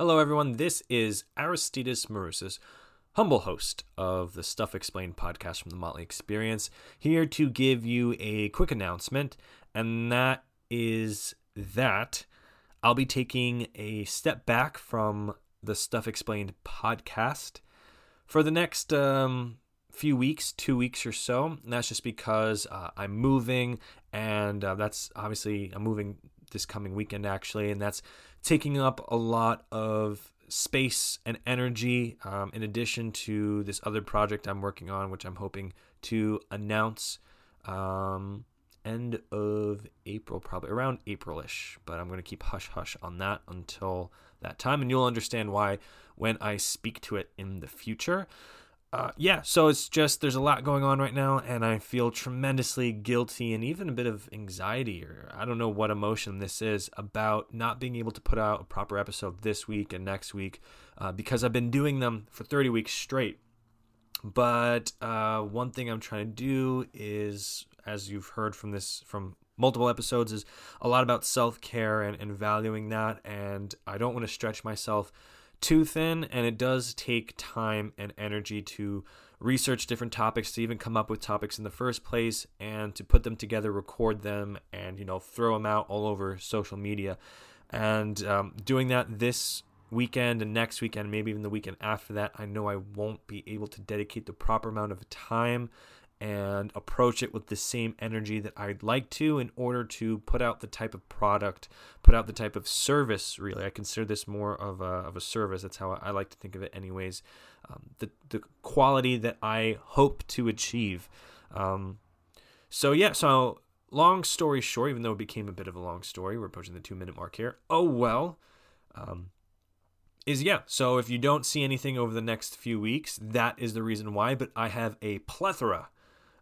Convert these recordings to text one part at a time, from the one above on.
Hello, everyone. This is Aristides Marousas, humble host of the Stuff Explained podcast from the Motley Experience, here to give you a quick announcement, and that is that I'll be taking a step back from the Stuff Explained podcast for the next um, few weeks, two weeks or so. And that's just because uh, I'm moving, and uh, that's obviously I'm moving this coming weekend actually, and that's taking up a lot of space and energy um, in addition to this other project I'm working on, which I'm hoping to announce um, end of April, probably around Aprilish. But I'm going to keep hush hush on that until that time, and you'll understand why when I speak to it in the future uh, yeah, so it's just there's a lot going on right now, and I feel tremendously guilty and even a bit of anxiety, or I don't know what emotion this is about not being able to put out a proper episode this week and next week uh, because I've been doing them for 30 weeks straight. But uh, one thing I'm trying to do is, as you've heard from this from multiple episodes, is a lot about self care and, and valuing that, and I don't want to stretch myself too thin, and it does take time and energy to research different topics to even come up with topics in the first place and to put them together, record them, and you know throw them out all over social media. And um, doing that this weekend and next weekend, maybe even the weekend after that, I know I won't be able to dedicate the proper amount of time and approach it with the same energy that I'd like to in order to put out the type of product, put out the type of service, really. I consider this more of a, of a service. That's how I like to think of it, anyways. Um, the, the quality that I hope to achieve. Um, so, yeah, so long story short, even though it became a bit of a long story, we're approaching the two minute mark here. Oh, well. Um, is yeah. So if you don't see anything over the next few weeks, that is the reason why. But I have a plethora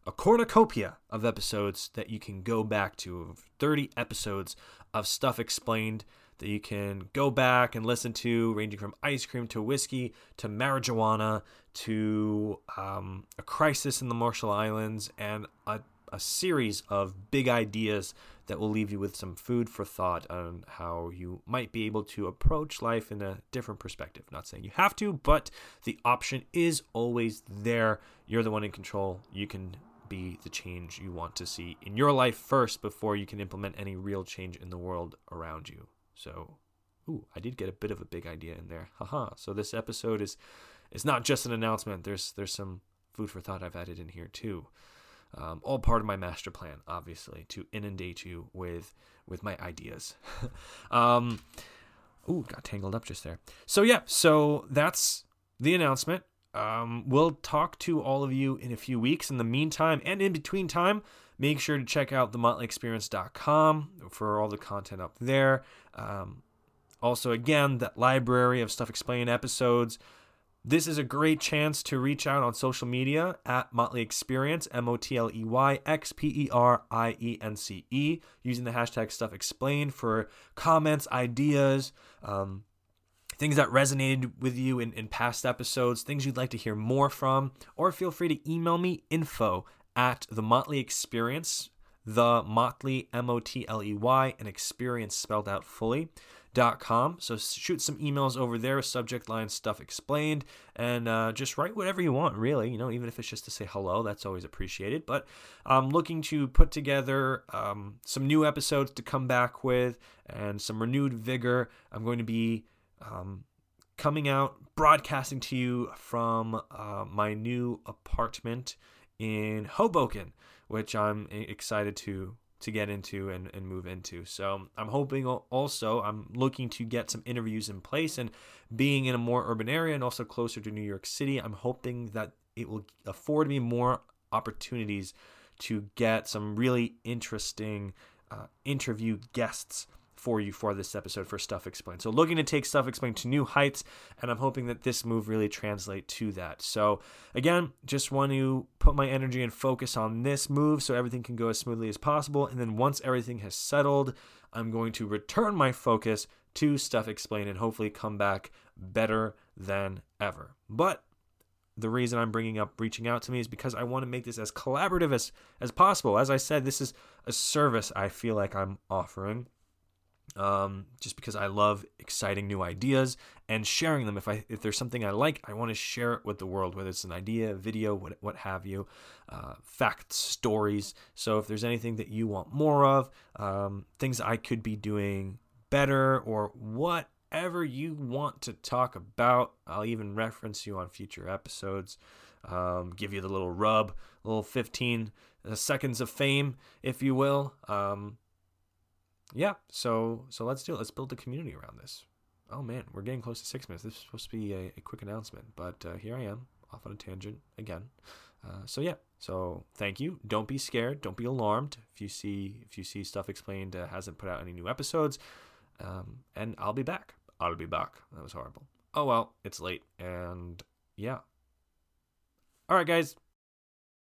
a cornucopia of episodes that you can go back to 30 episodes of stuff explained that you can go back and listen to, ranging from ice cream to whiskey to marijuana to um, a crisis in the Marshall Islands and a, a series of big ideas that will leave you with some food for thought on how you might be able to approach life in a different perspective. Not saying you have to, but the option is always there. You're the one in control. You can be the change you want to see in your life first before you can implement any real change in the world around you. So, ooh, I did get a bit of a big idea in there. Haha. So this episode is is not just an announcement. There's there's some food for thought I've added in here too. Um, all part of my master plan, obviously, to inundate you with with my ideas. um, ooh, got tangled up just there. So yeah, so that's the announcement. Um, we'll talk to all of you in a few weeks. In the meantime, and in between time, make sure to check out themotleyexperience.com for all the content up there. Um, also, again, that library of Stuff Explained episodes. This is a great chance to reach out on social media at Motley Experience, M O T L E Y X P E R I E N C E, using the hashtag Stuff Explained for comments, ideas, um, things that resonated with you in, in past episodes, things you'd like to hear more from, or feel free to email me info at the Motley Experience, the Motley, M O T L E Y, and experience spelled out fully. Dot com. So shoot some emails over there, subject line stuff explained, and uh, just write whatever you want, really. You know, even if it's just to say hello, that's always appreciated. But I'm looking to put together um, some new episodes to come back with and some renewed vigor. I'm going to be um, coming out, broadcasting to you from uh, my new apartment in Hoboken, which I'm excited to to get into and, and move into. So I'm hoping also I'm looking to get some interviews in place and being in a more urban area and also closer to New York City, I'm hoping that it will afford me more opportunities to get some really interesting uh, interview guests for you for this episode for Stuff Explained. So looking to take Stuff Explained to new heights, and I'm hoping that this move really translate to that. So again, just want to put my energy and focus on this move so everything can go as smoothly as possible. And then once everything has settled, I'm going to return my focus to Stuff Explained and hopefully come back better than ever. But the reason I'm bringing up reaching out to me is because I want to make this as collaborative as, as possible. As I said, this is a service I feel like I'm offering um, just because I love exciting new ideas and sharing them. If I if there's something I like, I want to share it with the world, whether it's an idea, video, what what have you, uh, facts, stories. So if there's anything that you want more of, um, things I could be doing better, or whatever you want to talk about, I'll even reference you on future episodes. Um, give you the little rub, little 15 uh, seconds of fame, if you will. Um, yeah, so so let's do it. Let's build a community around this. Oh man, we're getting close to six minutes. This is supposed to be a, a quick announcement, but uh, here I am off on a tangent again. Uh, so yeah, so thank you. Don't be scared. Don't be alarmed if you see if you see stuff explained uh, hasn't put out any new episodes. Um, and I'll be back. I'll be back. That was horrible. Oh well, it's late, and yeah. All right, guys.